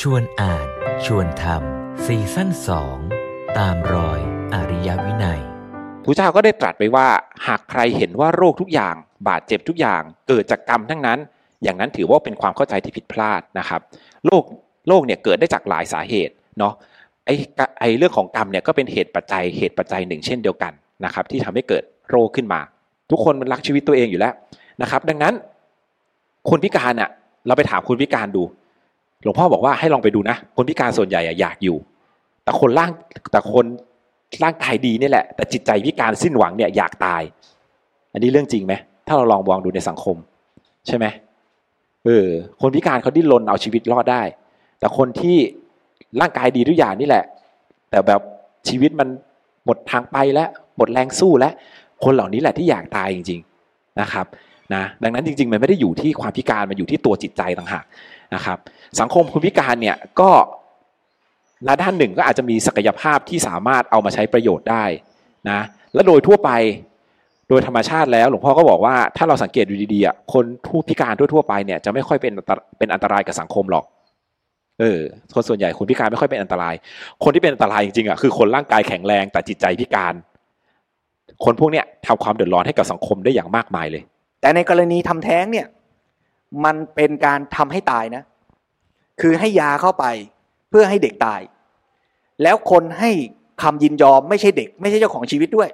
ชวนอ่านชวนทำซีซั่นสองตามรอยอริยวินัยพระเจ้าก็ได้ตรัสไปว่า หากใครเห็นว่าโรคทุกอย่าง บาดเจ็บทุกอย่าง เกิดจากกรรมทั้งนั้น อย่างนั้นถือว่าเป็นความเข้าใจที่ผิดพลาดนะครับโรคโรคเนี่ยเกิดได้จากหลายสาเหตุเนาะไอ้ไอ้เรื่องของกรรมเนี่ยก็เป็นเหตุปัจจัยเหตุปัจจัยหนึ่งเช่นเดียวกันนะครับ ที่ทำให้เกิดโรคขึ้นมา ทุกคนมันรักชีวิตตัวเองอยู่แล้วนะครับ ดังนั้นคนพิการอะเราไปถามคนพิการดู หลวงพ่อบอกว่าให้ลองไปดูนะ คนพิการส่วนใหญ่อยากอยู่ แต่คนร่างแต่คนร่างกายดีนี่แหละ แต่จิตใจพิการสิ้นหวังเนี่ยอยากตาย อันนี้เรื่องจริงไหมถ้าเราลองมองดูในสังคม ใช่ไหมเออคนพิการเขาดิ้นรนเอาชีวิตรอดได้ แต่คนที่ร่างกายดีทุกอย่างนี่แหละ แต่แบบชีวิตมันหมดทางไปแล้วหมดแรงสู้แล้วคนเหล่านี้แหละที่อยากตายจริง ๆนะครับ นะดังนั้นจริงๆ มันไม่ได้อยู่ที่ความพิการมันอยู่ที่ตัวจิตใจต่างหากนะครับ สังคมคนพิการเนี่ยก็ละด้านหนึ่งก็อาจจะมีศักยภาพที่สามารถเอามาใช้ประโยชน์ได้นะและโดยทั่วไปโดยธรรมชาติแล้วหลวงพ่อก็บอกว่าถ้าเราสังเกตดูดีๆคนผู้พิการทั่วๆไปเนี่ยจะไม่ค่อยเป็นเป็นอันตรายกับสังคมหรอกเออคนส่วนใหญ่คนพิการไม่ค่อยเป็นอันตราย คนที่เป็นอันตรายจริงๆอะคือคนร่างกายแข็งแรงแต่จิตใจพิการ คนพวกเนี้ยทำความเดือดร้อนให้กับสังคมได้อย่างมากมายเลย แต่ในกรณีทำแท้งเนี่ยมันเป็นการทำให้ตายนะ คือให้ยาเข้าไปเพื่อให้เด็กตาย แล้วคนให้คำยินยอมไม่ใช่เด็ก ไม่ใช่เจ้าของชีวิตด้วย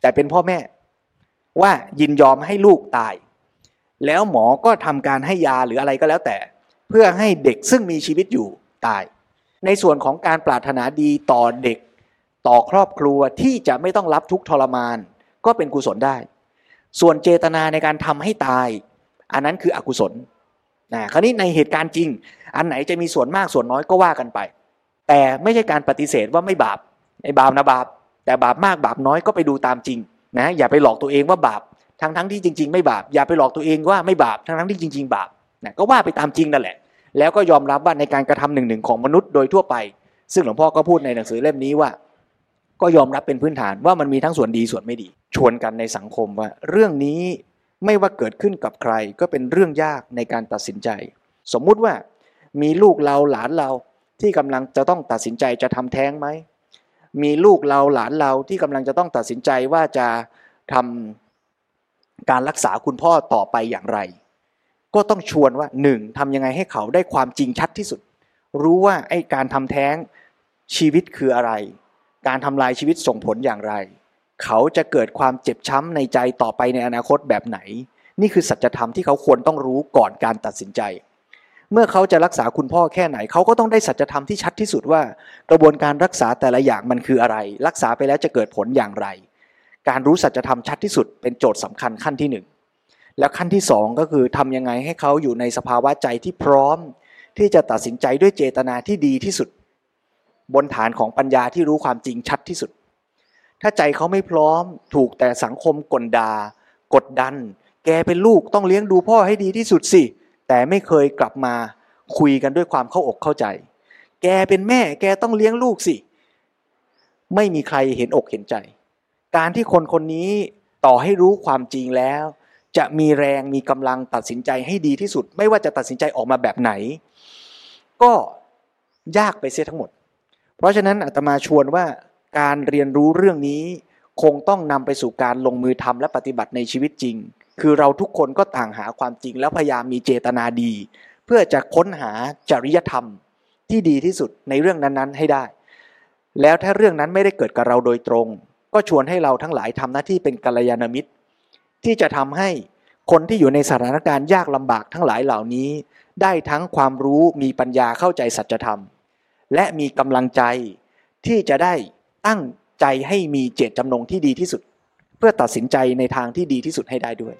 แต่เป็นพ่อแม่ ว่ายินยอมให้ลูกตาย แล้วหมอก็ทำการให้ยาหรืออะไรก็แล้วแต่ เพื่อให้เด็กซึ่งมีชีวิตอยู่ตาย ในส่วนของการปรารถนาดีต่อเด็ก ต่อครอบครัวที่จะไม่ต้องรับทุกทรมาน ก็เป็นกุศลได้ ส่วนเจตนาในการทำให้ตาย อันนั้นคืออกุศลนะคราวนี้ในเหตุการณ์จริง อันไหนจะมีส่วนมากส่วนน้อยก็ว่ากันไป แต่ไม่ใช่การปฏิเสธว่าไม่บาปไอ้บาปนะบาป แต่บาปมากบาปน้อยก็ไปดูตามจริงนะอย่าไปหลอกตัวเองว่าบาปทั้งทั้งที่จริง ๆ ไม่บาปอย่าไปหลอกตัวเองว่าไม่บาปทั้งทั้งที่จริง ๆ บาปนะก็ว่าไปตามจริงนั่นแหละ แล้วก็ยอมรับว่าในการกระทำหนึ่งหนึ่งของมนุษย์โดยทั่วไป ซึ่งหลวงพ่อก็พูดในหนังสือเล่มนี้ว่า ก็ยอมรับเป็นพื้นฐานว่ามันมีทั้งส่วนดีส่วนไม่ดี ชวนกันในสังคมว่า เรื่องนี้ไม่ว่าเกิดขึ้นกับใครก็เป็นเรื่องยากในการตัดสินใจ สมมุติว่ามีลูกเราหลานเราที่กำลังจะต้องตัดสินใจจะทำแท้งไหมมีลูกเราหลานเราที่กำลังจะต้องตัดสินใจว่าจะทำการรักษาคุณพ่อต่อไปอย่างไร ก็ต้องชวนว่าหนึ่งทำยังไงให้เขาได้ความจริงชัดที่สุด รู้ว่าไอ้การทำแท้งชีวิตคืออะไร การทำลายชีวิตส่งผลอย่างไร เขาจะเกิดความเจ็บช้ำในใจต่อไปในอนาคตแบบไหน นี่คือสัจธรรมที่เขาควรต้องรู้ก่อนการตัดสินใจ เมื่อเขาจะรักษาคุณพ่อแค่ไหน เขาก็ต้องได้สัจธรรมที่ชัดที่สุดว่า กระบวนการรักษาแต่ละอย่างมันคืออะไร รักษาไปแล้วจะเกิดผลอย่างไร การรู้สัจธรรมชัดที่สุด เป็นโจทย์สำคัญขั้นที่หนึ่งแล้วขั้นที่สองก็คือทำยังไงให้เขาอยู่ในสภาวะใจที่พร้อม ที่จะตัดสินใจด้วยเจตนาที่ดีที่สุด บนฐานของปัญญาที่รู้ความจริงชัดที่สุด ถ้าใจเขาไม่พร้อม ถูกแต่สังคมกลดากดดัน แกเป็นลูกต้องเลี้ยงดูพ่อให้ดีที่สุดสิ แต่ไม่เคยกลับมาคุยกันด้วยความเข้าอกเข้าใจ แกเป็นแม่แกต้องเลี้ยงลูกสิ ไม่มีใครเห็นอกเห็นใจ การที่คนคนนี้ต่อให้รู้ความจริงแล้ว จะมีแรงมีกำลังตัดสินใจให้ดีที่สุด ไม่ว่าจะตัดสินใจออกมาแบบไหน ก็ยากไปเสียทั้งหมด เพราะฉะนั้นอาตมาชวนว่าการเรียนรู้เรื่องนี้คงต้องนำไปสู่การลงมือทำและปฏิบัติในชีวิตจริง คือเราทุกคนก็ต่างหาความจริงแล้วพยายามมีเจตนาดี เพื่อจะค้นหาจริยธรรมที่ดีที่สุดในเรื่องนั้นๆให้ได้ แล้วถ้าเรื่องนั้นไม่ได้เกิดกับเราโดยตรง ก็ชวนให้เราทั้งหลายทำหน้าที่เป็นกัลยาณมิตร ที่จะทำให้คนที่อยู่ในสถานการณ์ยากลำบากทั้งหลายเหล่านี้ ได้ทั้งความรู้มีปัญญาเข้าใจสัจธรรม และมีกำลังใจที่จะได้ตั้งใจให้มีเจตจำนงที่ดีที่สุด เพื่อตัดสินใจในทางที่ดีที่สุดให้ได้ด้วย